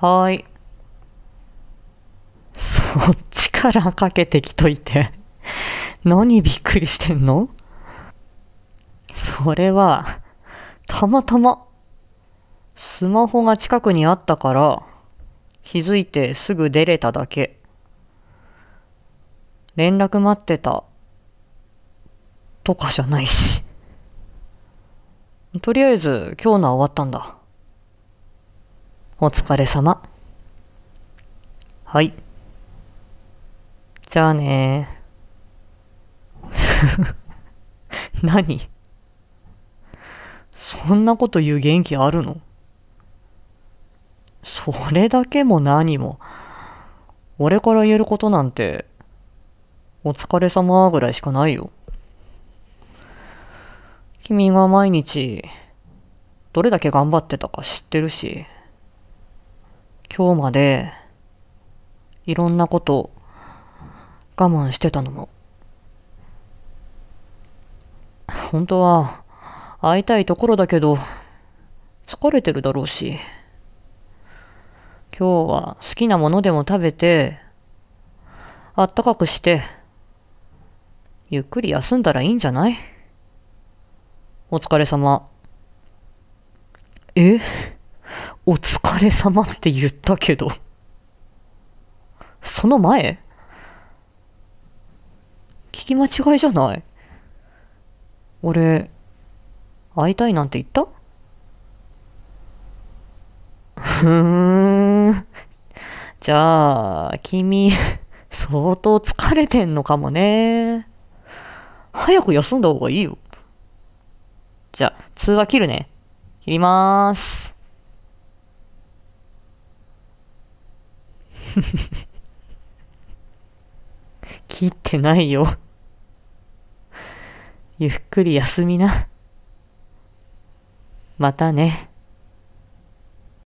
はーい。そっちからかけてきといて。何びっくりしてんの？それは、たまたま、スマホが近くにあったから、気づいてすぐ出れただけ。連絡待ってた。とかじゃないし。とりあえず、今日のは終わったんだ。お疲れ様。はい。じゃあね 何？そんなこと言う元気あるの？それだけも何も。俺から言えることなんて、お疲れ様ぐらいしかないよ。君が毎日、どれだけ頑張ってたか知ってるし、今日まで、いろんなこと、我慢してたのも。本当は、会いたいところだけど、疲れてるだろうし、今日は好きなものでも食べて、あったかくして、ゆっくり休んだらいいんじゃない？お疲れ様。え？お疲れ様って言ったけど。その前？聞き間違いじゃない？俺、会いたいなんて言った？ふーん。じゃあ、君、相当疲れてんのかもね。早く休んだ方がいいよ。じゃあ、通話切るね。切りまーす。切ってないよ。ゆっくり休みな。またね。